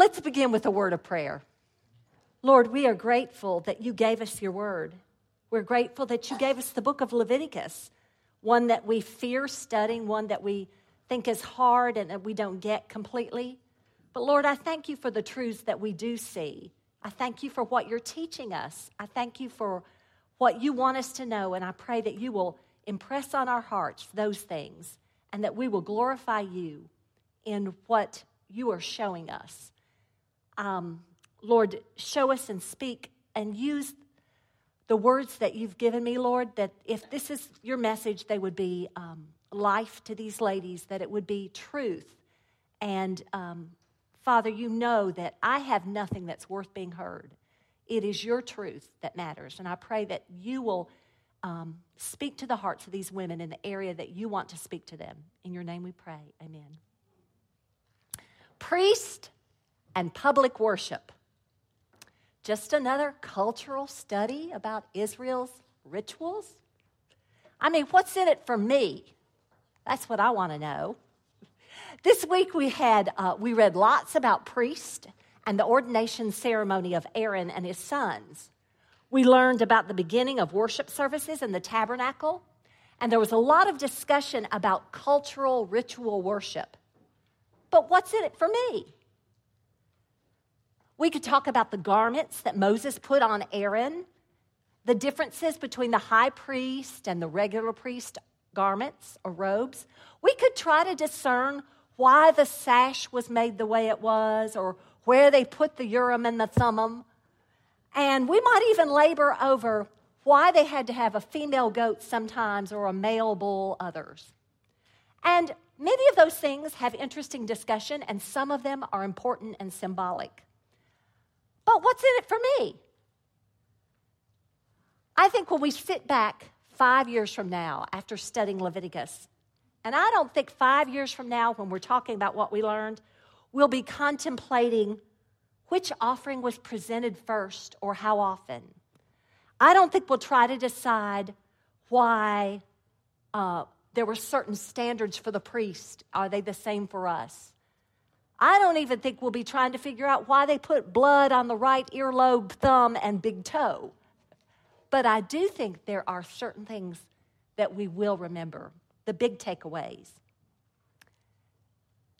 Let's begin with a word of prayer. Lord, we are grateful that you gave us your word. We're grateful that you gave us the book of Leviticus, one that we fear studying, one that we think is hard and that we don't get completely. But Lord, I thank you for the truths that we do see. I thank you for what you're teaching us. I thank you for what you want us to know, and I pray that you will impress on our hearts those things and that we will glorify you in what you are showing us. Um, Lord, show us and speak and use the words that you've given me, Lord, that if this is your message, they would be um, life to these ladies, that it would be truth. And um, Father, you know that I have nothing that's worth being heard. It is your truth that matters. And I pray that you will um, speak to the hearts of these women in the area that you want to speak to them. In your name we pray. Amen. Priest and public worship. Just another cultural study about Israel's rituals? I mean, what's in it for me? That's what I want to know. This week we had uh, we read lots about priest and the ordination ceremony of Aaron and his sons. We learned about the beginning of worship services in the tabernacle, and there was a lot of discussion about cultural ritual worship. But what's in it for me? We could talk about the garments that Moses put on Aaron, the differences between the high priest and the regular priest garments or robes. We could try to discern why the sash was made the way it was or where they put the Urim and the Thummim. And we might even labor over why they had to have a female goat sometimes or a male bull others. And many of those things have interesting discussion, and some of them are important and symbolic. But what's in it for me? I think when we sit back five years from now after studying Leviticus, and I don't think five years from now, when we're talking about what we learned, we'll be contemplating which offering was presented first or how often. I don't think we'll try to decide why uh, there were certain standards for the priest. Are they the same for us? I don't even think we'll be trying to figure out why they put blood on the right earlobe, thumb, and big toe. But I do think there are certain things that we will remember, the big takeaways.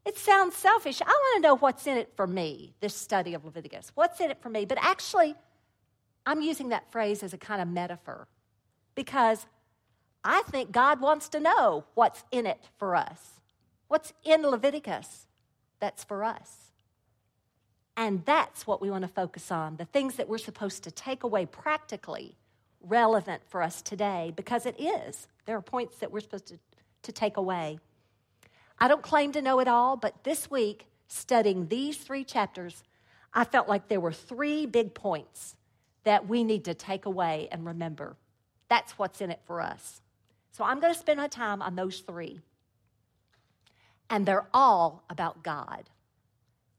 It sounds selfish. I want to know what's in it for me, this study of Leviticus. What's in it for me? But actually, I'm using that phrase as a kind of metaphor because I think God wants to know what's in it for us. What's in Leviticus? That's for us. And that's what we want to focus on the things that we're supposed to take away practically relevant for us today, because it is. There are points that we're supposed to, to take away. I don't claim to know it all, but this week, studying these three chapters, I felt like there were three big points that we need to take away and remember. That's what's in it for us. So I'm going to spend my time on those three and they're all about God.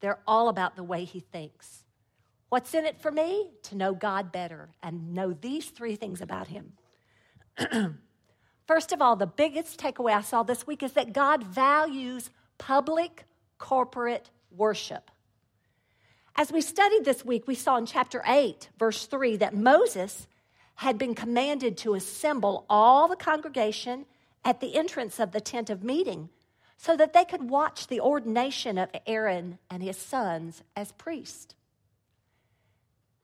They're all about the way He thinks. What's in it for me? To know God better and know these three things about Him. First of all, the biggest takeaway I saw this week is that God values public corporate worship. As we studied this week, we saw in chapter 8, verse 3, that Moses had been commanded to assemble all the congregation at the entrance of the tent of meeting so that they could watch the ordination of Aaron and his sons as priests.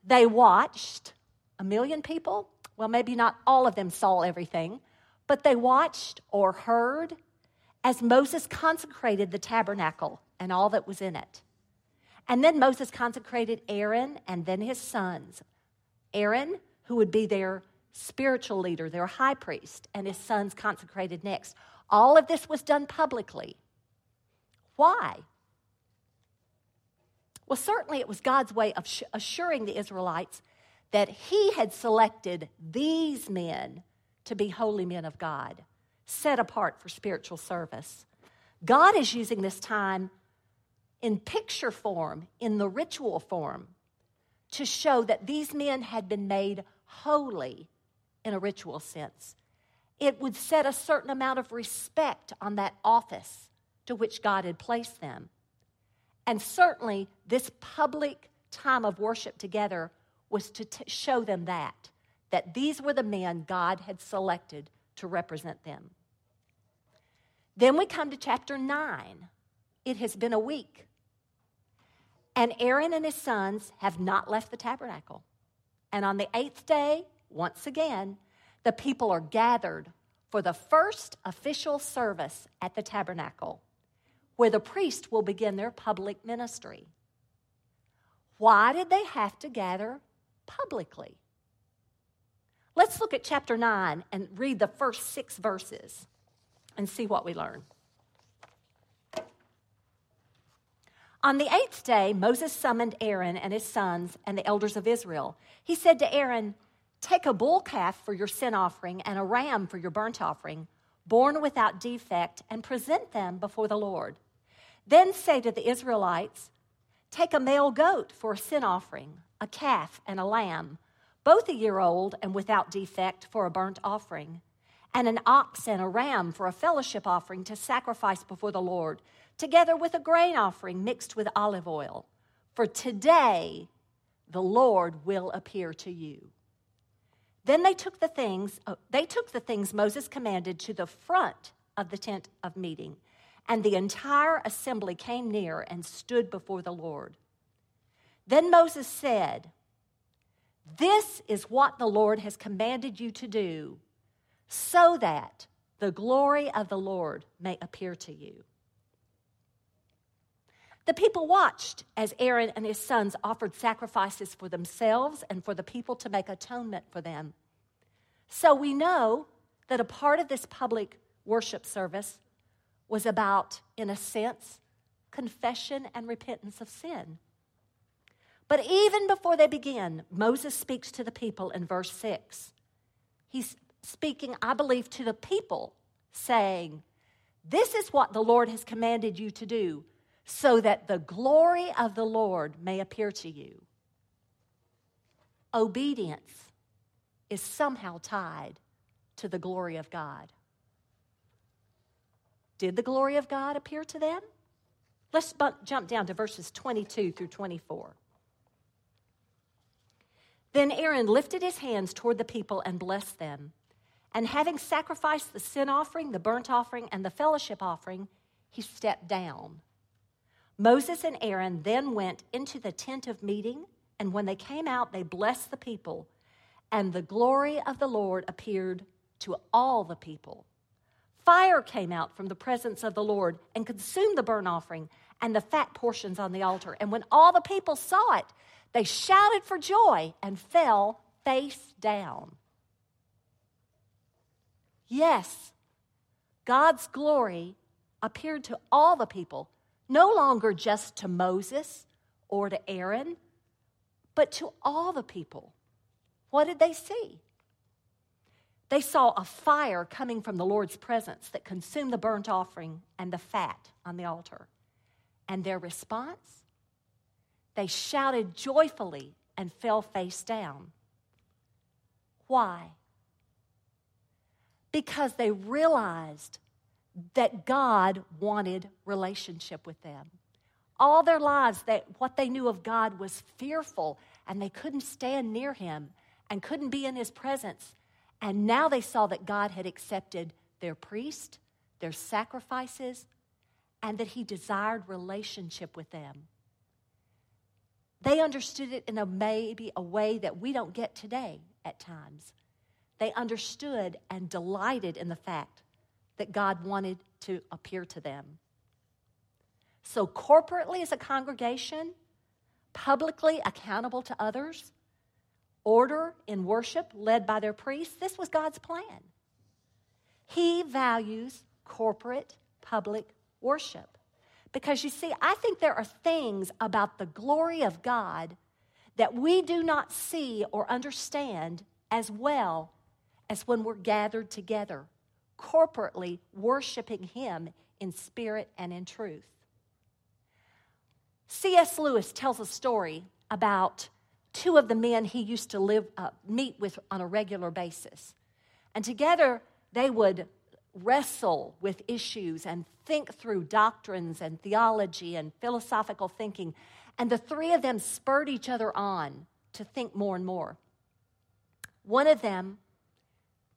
They watched a million people. Well, maybe not all of them saw everything, but they watched or heard as Moses consecrated the tabernacle and all that was in it. And then Moses consecrated Aaron and then his sons. Aaron, who would be their spiritual leader, their high priest, and his sons consecrated next. All of this was done publicly. Why? Well, certainly it was God's way of assuring the Israelites that He had selected these men to be holy men of God, set apart for spiritual service. God is using this time in picture form, in the ritual form, to show that these men had been made holy in a ritual sense it would set a certain amount of respect on that office to which God had placed them. And certainly, this public time of worship together was to t- show them that, that these were the men God had selected to represent them. Then we come to chapter 9. It has been a week. And Aaron and his sons have not left the tabernacle. And on the eighth day, once again, the people are gathered for the first official service at the tabernacle, where the priest will begin their public ministry. Why did they have to gather publicly? Let's look at chapter 9 and read the first six verses and see what we learn. On the eighth day, Moses summoned Aaron and his sons and the elders of Israel. He said to Aaron, Take a bull calf for your sin offering and a ram for your burnt offering, born without defect, and present them before the Lord. Then say to the Israelites, Take a male goat for a sin offering, a calf and a lamb, both a year old and without defect for a burnt offering, and an ox and a ram for a fellowship offering to sacrifice before the Lord, together with a grain offering mixed with olive oil. For today the Lord will appear to you. Then they took the things, uh, they took the things Moses commanded to the front of the tent of meeting and the entire assembly came near and stood before the Lord. Then Moses said, This is what the Lord has commanded you to do, so that the glory of the Lord may appear to you. The people watched as Aaron and his sons offered sacrifices for themselves and for the people to make atonement for them. So we know that a part of this public worship service was about, in a sense, confession and repentance of sin. But even before they begin, Moses speaks to the people in verse 6. He's speaking, I believe, to the people, saying, This is what the Lord has commanded you to do, so that the glory of the Lord may appear to you. Obedience is somehow tied to the glory of God. Did the glory of God appear to them? Let's jump down to verses 22 through 24. Then Aaron lifted his hands toward the people and blessed them. And having sacrificed the sin offering, the burnt offering, and the fellowship offering, he stepped down. Moses and Aaron then went into the tent of meeting, and when they came out, they blessed the people, and the glory of the Lord appeared to all the people. Fire came out from the presence of the Lord and consumed the burnt offering and the fat portions on the altar. And when all the people saw it, they shouted for joy and fell face down. Yes, God's glory appeared to all the people, no longer just to Moses or to Aaron, but to all the people. What did they see? They saw a fire coming from the Lord's presence that consumed the burnt offering and the fat on the altar. And their response? They shouted joyfully and fell face down. Why? Because they realized that God wanted relationship with them. All their lives, that what they knew of God was fearful, and they couldn't stand near Him and couldn't be in His presence and now they saw that God had accepted their priest, their sacrifices, and that He desired relationship with them. They understood it in a maybe a way that we don't get today at times. They understood and delighted in the fact that God wanted to appear to them. So, corporately as a congregation, publicly accountable to others, order in worship led by their priests, this was God's plan. He values corporate public worship. Because you see, I think there are things about the glory of God that we do not see or understand as well as when we're gathered together, corporately worshiping Him in spirit and in truth. C.S. Lewis tells a story about two of the men he used to live, uh, meet with on a regular basis. And together they would wrestle with issues and think through doctrines and theology and philosophical thinking. And the three of them spurred each other on to think more and more. One of them,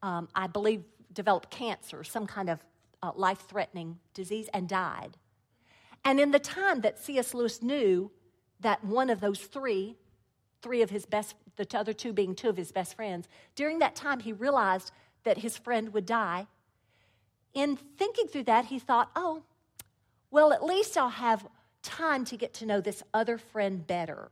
um, I believe, developed cancer, some kind of uh, life threatening disease, and died. And in the time that C.S. Lewis knew that one of those three, three of his best, the other two being two of his best friends, during that time he realized that his friend would die. In thinking through that, he thought, oh, well, at least I'll have time to get to know this other friend better.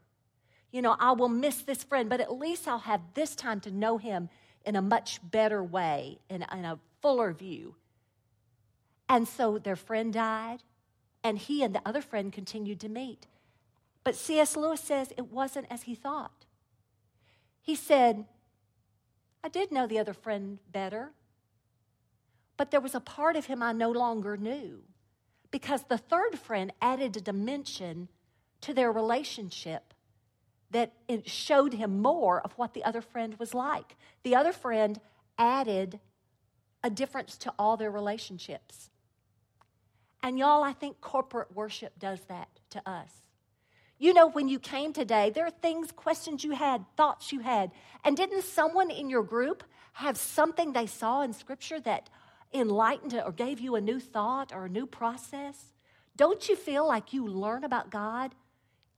You know, I will miss this friend, but at least I'll have this time to know him in a much better way, in, in a fuller view. And so their friend died, and he and the other friend continued to meet. But C.S. Lewis says it wasn't as he thought. He said, I did know the other friend better, but there was a part of him I no longer knew because the third friend added a dimension to their relationship that it showed him more of what the other friend was like. The other friend added a difference to all their relationships. And y'all, I think corporate worship does that to us. You know, when you came today, there are things, questions you had, thoughts you had. And didn't someone in your group have something they saw in Scripture that enlightened or gave you a new thought or a new process? Don't you feel like you learn about God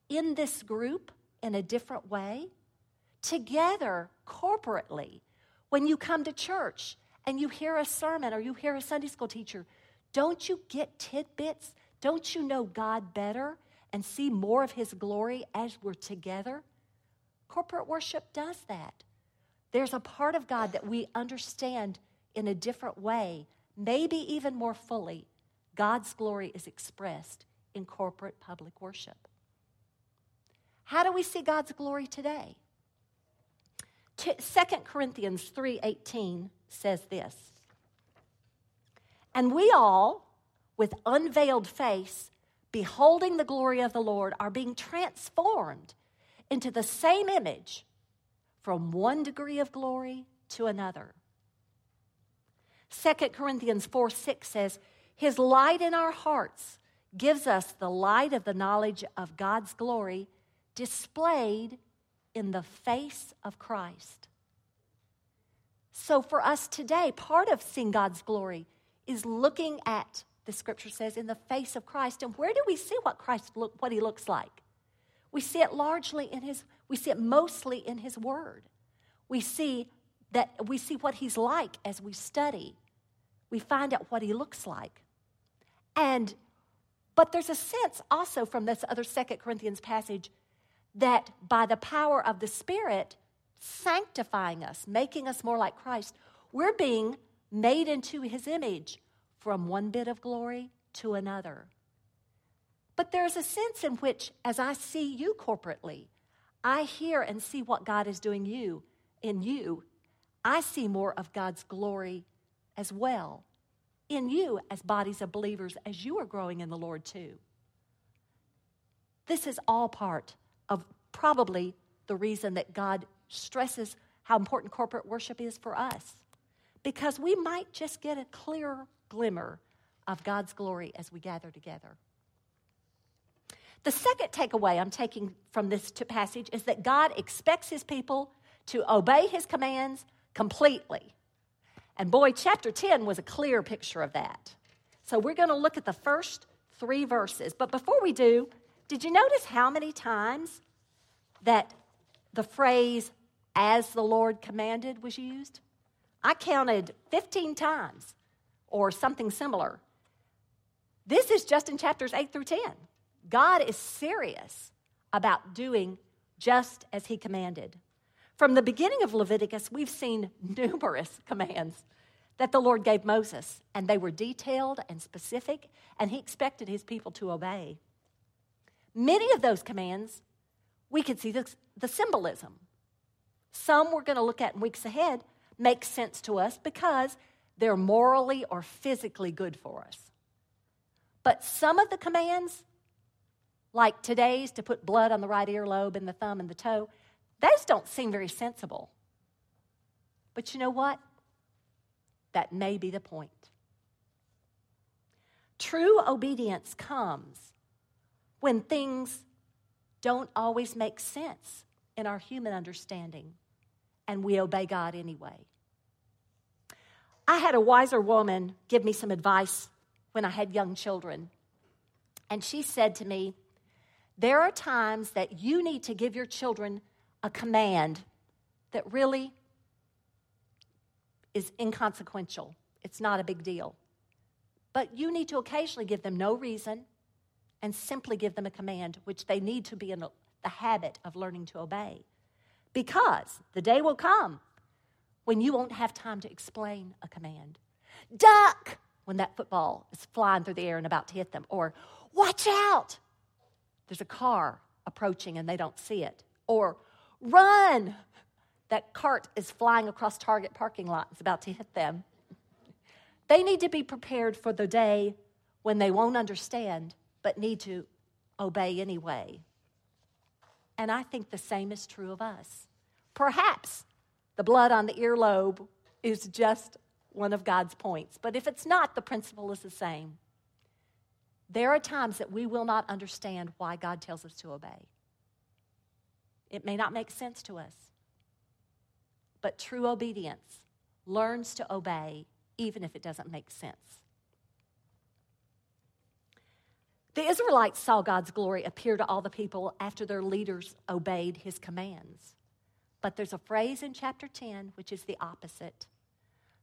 in this group in a different way? Together, corporately, when you come to church and you hear a sermon or you hear a Sunday school teacher, don't you get tidbits? Don't you know God better? and see more of His glory as we're together? Corporate worship does that. There's a part of God that we understand in a different way, maybe even more fully. God's glory is expressed in corporate public worship. How do we see God's glory today? 2 Corinthians 3:18 says this. And we all with unveiled face beholding the glory of the Lord, are being transformed into the same image from one degree of glory to another. 2 Corinthians 4 6 says, His light in our hearts gives us the light of the knowledge of God's glory displayed in the face of Christ. So, for us today, part of seeing God's glory is looking at the scripture says, in the face of Christ. And where do we see what Christ look, what he looks like? We see it largely in his, we see it mostly in his word. We see that we see what he's like as we study. We find out what he looks like. And but there's a sense also from this other Second Corinthians passage that by the power of the Spirit sanctifying us, making us more like Christ, we're being made into his image from one bit of glory to another. But there's a sense in which, as I see you corporately, I hear and see what God is doing you in you. I see more of God's glory as well in you as bodies of believers as you are growing in the Lord too. This is all part of probably the reason that God stresses how important corporate worship is for us. Because we might just get a clearer glimmer of God's glory as we gather together. The second takeaway I'm taking from this passage is that God expects his people to obey his commands completely. And boy, chapter 10 was a clear picture of that. So we're going to look at the first three verses. But before we do, did you notice how many times that the phrase, as the Lord commanded, was used? I counted 15 times or something similar. This is just in chapters 8 through 10. God is serious about doing just as he commanded. From the beginning of Leviticus, we've seen numerous commands that the Lord gave Moses, and they were detailed and specific, and he expected his people to obey. Many of those commands, we could see the, the symbolism. Some we're going to look at in weeks ahead make sense to us because they're morally or physically good for us. But some of the commands, like today's to put blood on the right earlobe and the thumb and the toe, those don't seem very sensible. But you know what? That may be the point. True obedience comes when things don't always make sense in our human understanding, and we obey God anyway. I had a wiser woman give me some advice when I had young children. And she said to me, There are times that you need to give your children a command that really is inconsequential. It's not a big deal. But you need to occasionally give them no reason and simply give them a command, which they need to be in the habit of learning to obey. Because the day will come when you won't have time to explain a command. Duck! When that football is flying through the air and about to hit them. Or watch out! There's a car approaching and they don't see it. Or run! That cart is flying across Target parking lot. It's about to hit them. They need to be prepared for the day when they won't understand, but need to obey anyway. And I think the same is true of us. Perhaps the blood on the earlobe is just one of God's points, but if it's not, the principle is the same. There are times that we will not understand why God tells us to obey. It may not make sense to us, but true obedience learns to obey even if it doesn't make sense. The Israelites saw God's glory appear to all the people after their leaders obeyed his commands. But there's a phrase in chapter 10 which is the opposite.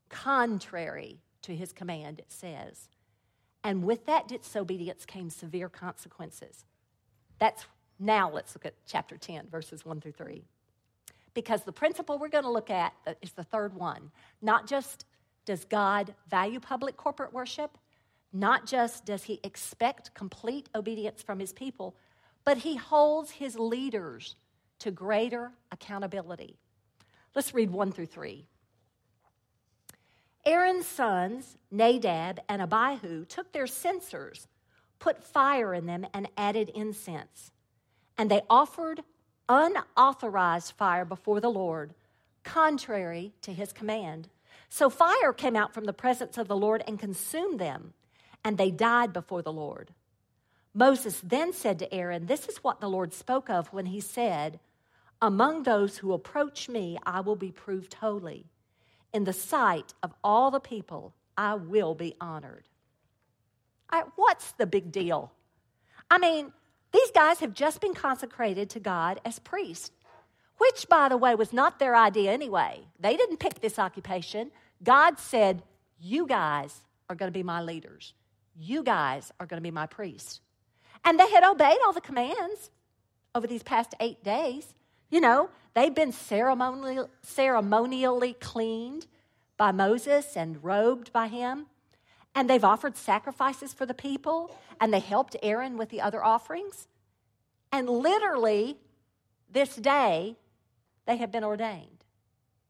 Contrary to his command, it says. And with that disobedience came severe consequences. That's now let's look at chapter 10, verses 1 through 3. Because the principle we're going to look at is the third one. Not just does God value public corporate worship, not just does he expect complete obedience from his people, but he holds his leaders to greater accountability. Let's read 1 through 3. Aaron's sons, Nadab and Abihu, took their censers, put fire in them, and added incense. And they offered unauthorized fire before the Lord, contrary to his command. So fire came out from the presence of the Lord and consumed them, and they died before the Lord. Moses then said to Aaron, This is what the Lord spoke of when he said, Among those who approach me, I will be proved holy. In the sight of all the people, I will be honored. What's the big deal? I mean, these guys have just been consecrated to God as priests, which, by the way, was not their idea anyway. They didn't pick this occupation. God said, You guys are going to be my leaders, you guys are going to be my priests. And they had obeyed all the commands over these past eight days. You know, they've been ceremonially, ceremonially cleaned by Moses and robed by him. And they've offered sacrifices for the people, and they helped Aaron with the other offerings. And literally, this day, they have been ordained.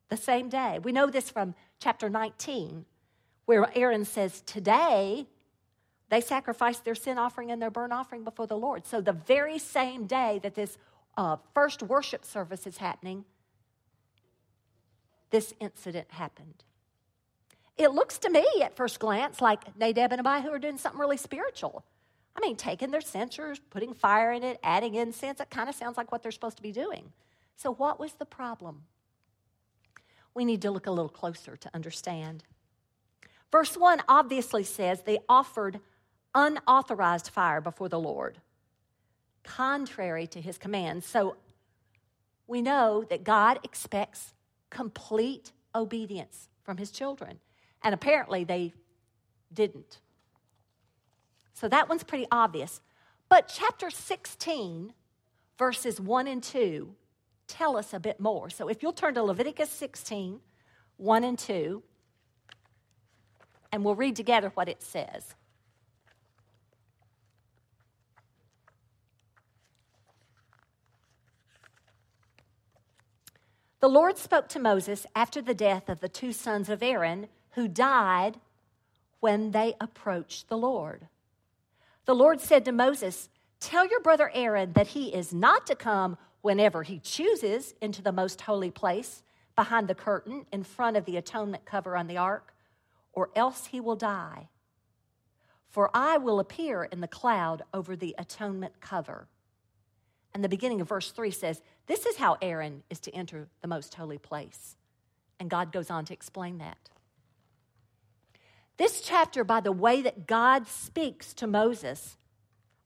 The same day. We know this from chapter 19, where Aaron says, Today, they sacrificed their sin offering and their burnt offering before the Lord. So, the very same day that this uh, first worship service is happening, this incident happened. It looks to me at first glance like Nadab and Abihu are doing something really spiritual. I mean, taking their censers, putting fire in it, adding incense, it kind of sounds like what they're supposed to be doing. So, what was the problem? We need to look a little closer to understand. Verse 1 obviously says they offered unauthorized fire before the Lord, contrary to his commands. So, we know that God expects complete obedience from his children. And apparently they didn't. So that one's pretty obvious. But chapter 16, verses 1 and 2, tell us a bit more. So if you'll turn to Leviticus 16, 1 and 2, and we'll read together what it says. The Lord spoke to Moses after the death of the two sons of Aaron who died when they approached the Lord. The Lord said to Moses, Tell your brother Aaron that he is not to come whenever he chooses into the most holy place behind the curtain in front of the atonement cover on the ark, or else he will die. For I will appear in the cloud over the atonement cover. And the beginning of verse 3 says, This is how Aaron is to enter the most holy place. And God goes on to explain that. This chapter, by the way that God speaks to Moses,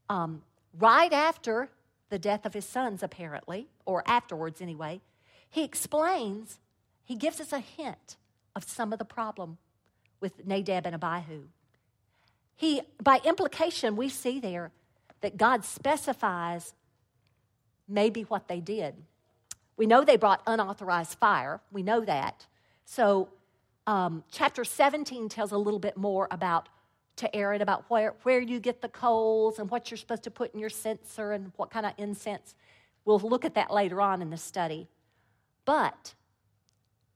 um, right after the death of his sons, apparently, or afterwards anyway, he explains, he gives us a hint of some of the problem with Nadab and Abihu. He, by implication, we see there that God specifies maybe what they did. We know they brought unauthorized fire. We know that. So, um, chapter 17 tells a little bit more about to Aaron about where, where you get the coals and what you're supposed to put in your censer and what kind of incense. We'll look at that later on in the study. But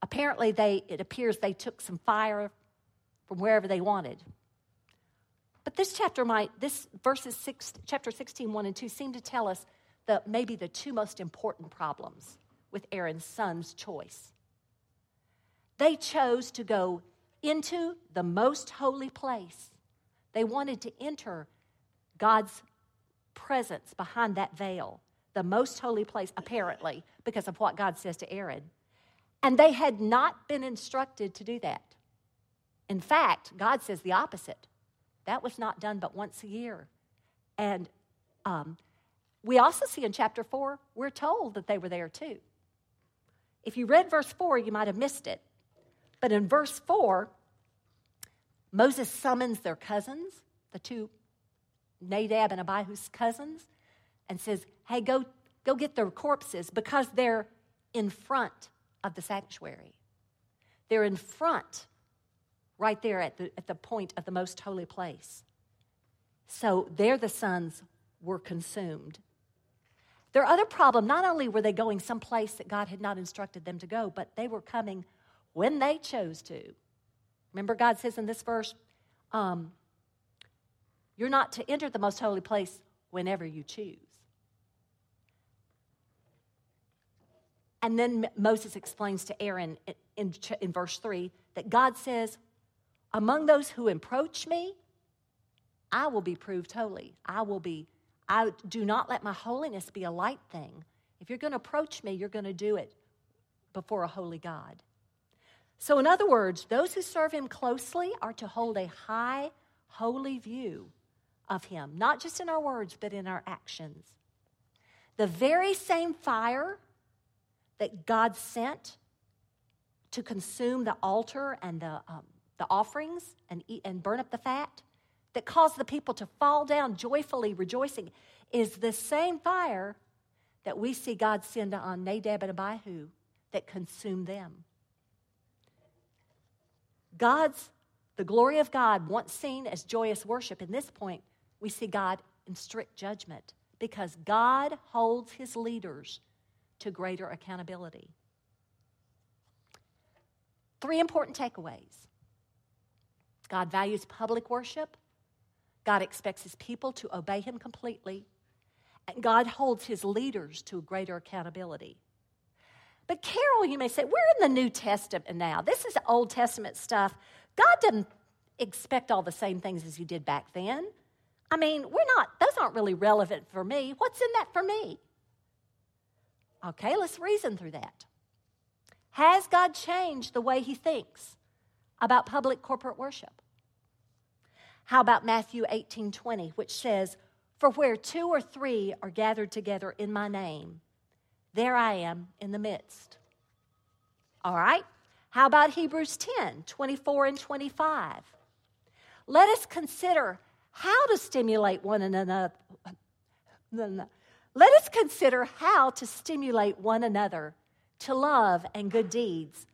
apparently, they, it appears they took some fire from wherever they wanted. But this chapter might, this verses six, chapter 16, 1 and 2 seem to tell us the, maybe the two most important problems with Aaron's son's choice. They chose to go into the most holy place. They wanted to enter God's presence behind that veil, the most holy place, apparently, because of what God says to Aaron. And they had not been instructed to do that. In fact, God says the opposite. That was not done but once a year. And um, we also see in chapter 4, we're told that they were there too. If you read verse 4, you might have missed it. But in verse 4, Moses summons their cousins, the two Nadab and Abihu's cousins, and says, Hey, go, go get their corpses because they're in front of the sanctuary. They're in front right there at the, at the point of the most holy place. So there the sons were consumed. Their other problem, not only were they going someplace that God had not instructed them to go, but they were coming when they chose to. Remember, God says in this verse, um, you're not to enter the most holy place whenever you choose. And then Moses explains to Aaron in, in, in verse 3 that God says, among those who approach me, I will be proved holy. I will be, I do not let my holiness be a light thing. If you're going to approach me, you're going to do it before a holy God. So, in other words, those who serve him closely are to hold a high, holy view of him, not just in our words, but in our actions. The very same fire that God sent to consume the altar and the um, the offerings and, eat, and burn up the fat, that caused the people to fall down joyfully rejoicing, is the same fire that we see God send on Nadab and Abihu that consumed them. God's, the glory of God, once seen as joyous worship, in this point, we see God in strict judgment because God holds his leaders to greater accountability. Three important takeaways. God values public worship. God expects his people to obey him completely. And God holds his leaders to greater accountability. But, Carole, you may say, we're in the New Testament now. This is Old Testament stuff. God doesn't expect all the same things as he did back then. I mean, we're not, those aren't really relevant for me. What's in that for me? Okay, let's reason through that. Has God changed the way he thinks? about public corporate worship. How about Matthew 18 20, which says, For where two or three are gathered together in my name, there I am in the midst. All right? How about Hebrews 10 24 and 25? Let us consider how to stimulate one another. Let us consider how to stimulate one another to love and good deeds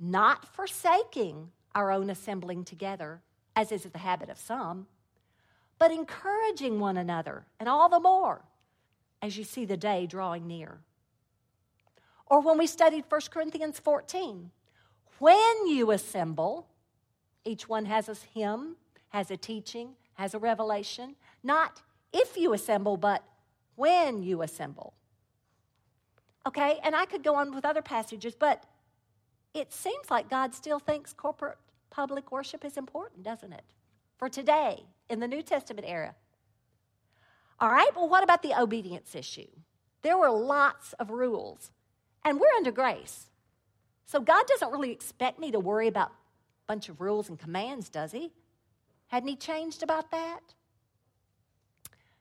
not forsaking our own assembling together, as is the habit of some, but encouraging one another, and all the more as you see the day drawing near. Or when we studied 1 Corinthians 14, when you assemble, each one has a hymn, has a teaching, has a revelation, not if you assemble, but when you assemble. Okay, and I could go on with other passages, but it seems like God still thinks corporate public worship is important, doesn't it? For today in the New Testament era. All right, well, what about the obedience issue? There were lots of rules, and we're under grace. So God doesn't really expect me to worry about a bunch of rules and commands, does He? Hadn't He changed about that?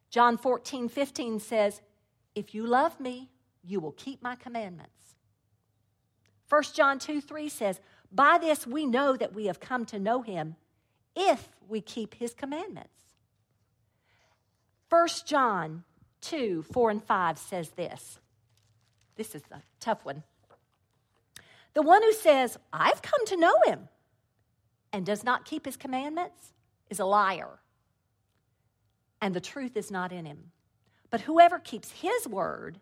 John 14, 15 says, If you love me, you will keep my commandments. 1 John 2, 3 says, By this we know that we have come to know him if we keep his commandments. 1 John 2 4 and 5 says this. This is a tough one. The one who says, I've come to know him, and does not keep his commandments is a liar, and the truth is not in him. But whoever keeps his word,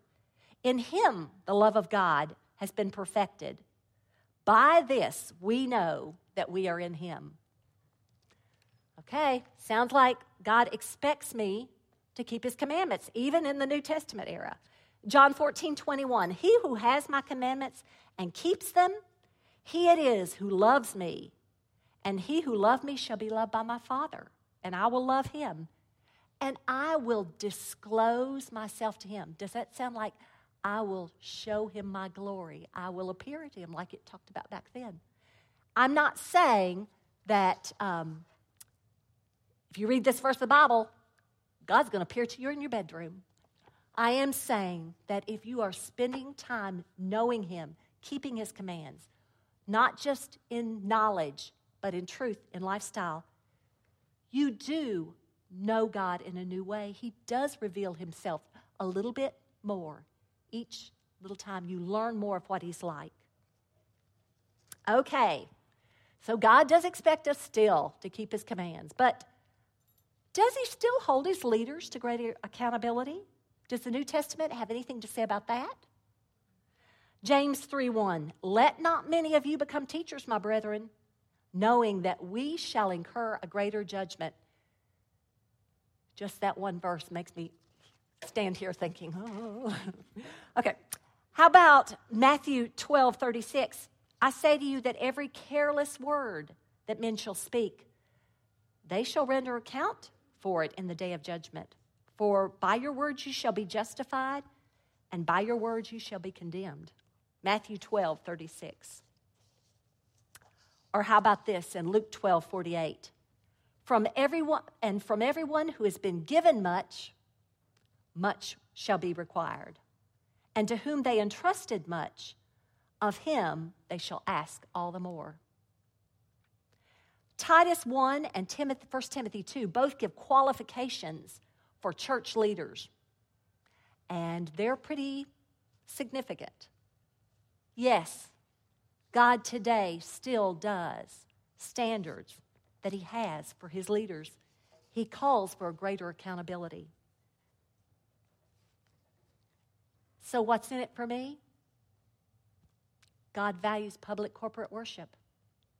in him the love of God has been perfected. By this we know that we are in him. Okay, sounds like God expects me to keep his commandments, even in the New Testament era. John 14, 21. He who has my commandments and keeps them, he it is who loves me. And he who loved me shall be loved by my Father, and I will love him. And I will disclose myself to him. Does that sound like I will show him my glory? I will appear to him like it talked about back then. I'm not saying that um, if you read this verse of the Bible, God's going to appear to you in your bedroom. I am saying that if you are spending time knowing Him, keeping His commands, not just in knowledge, but in truth, in lifestyle, you do know God in a new way. He does reveal Himself a little bit more each little time. You learn more of what He's like. Okay, so God does expect us still to keep His commands, but does he still hold his leaders to greater accountability? Does the New Testament have anything to say about that? James 3 1 Let not many of you become teachers, my brethren, knowing that we shall incur a greater judgment. Just that one verse makes me stand here thinking, oh. okay. How about Matthew 12 36? I say to you that every careless word that men shall speak, they shall render account for it in the day of judgment. For by your words you shall be justified, and by your words you shall be condemned. Matthew 12, 36. Or how about this in Luke 12, 48? From everyone, and from everyone who has been given much, much shall be required. And to whom they entrusted much, of him they shall ask all the more. Titus 1 and Timothy, 1 Timothy 2 both give qualifications for church leaders, and they're pretty significant. Yes, God today still does standards that He has for His leaders. He calls for a greater accountability. So, what's in it for me? God values public corporate worship,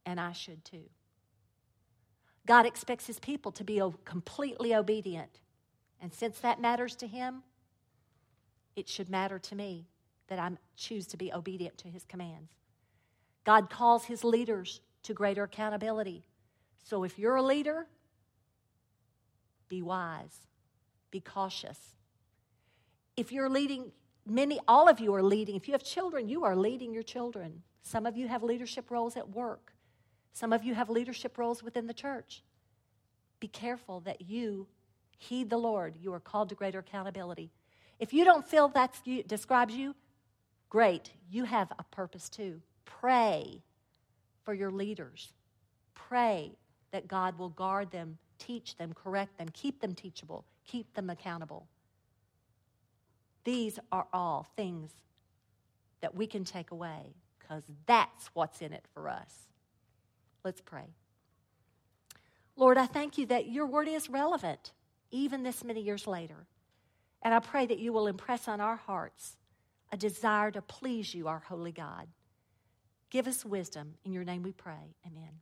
and I should too. God expects his people to be completely obedient. And since that matters to him, it should matter to me that I choose to be obedient to his commands. God calls his leaders to greater accountability. So if you're a leader, be wise, be cautious. If you're leading, many, all of you are leading. If you have children, you are leading your children. Some of you have leadership roles at work. Some of you have leadership roles within the church. Be careful that you heed the Lord. You are called to greater accountability. If you don't feel that describes you, great. You have a purpose too. Pray for your leaders. Pray that God will guard them, teach them, correct them, keep them teachable, keep them accountable. These are all things that we can take away because that's what's in it for us. Let's pray. Lord, I thank you that your word is relevant even this many years later. And I pray that you will impress on our hearts a desire to please you, our holy God. Give us wisdom. In your name we pray. Amen.